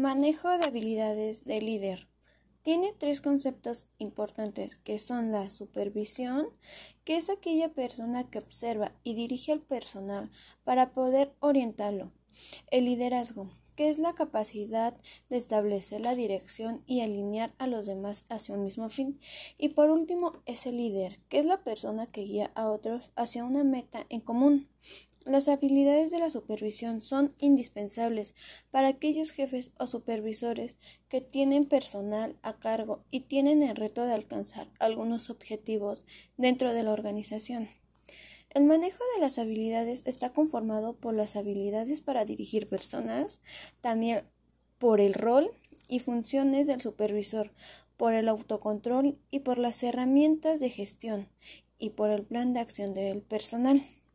Manejo de habilidades de líder. Tiene tres conceptos importantes que son la supervisión, que es aquella persona que observa y dirige al personal para poder orientarlo. El liderazgo, que es la capacidad de establecer la dirección y alinear a los demás hacia un mismo fin. Y por último es el líder, que es la persona que guía a otros hacia una meta en común. Las habilidades de la supervisión son indispensables para aquellos jefes o supervisores que tienen personal a cargo y tienen el reto de alcanzar algunos objetivos dentro de la organización. El manejo de las habilidades está conformado por las habilidades para dirigir personas, también por el rol y funciones del supervisor, por el autocontrol y por las herramientas de gestión y por el plan de acción del personal.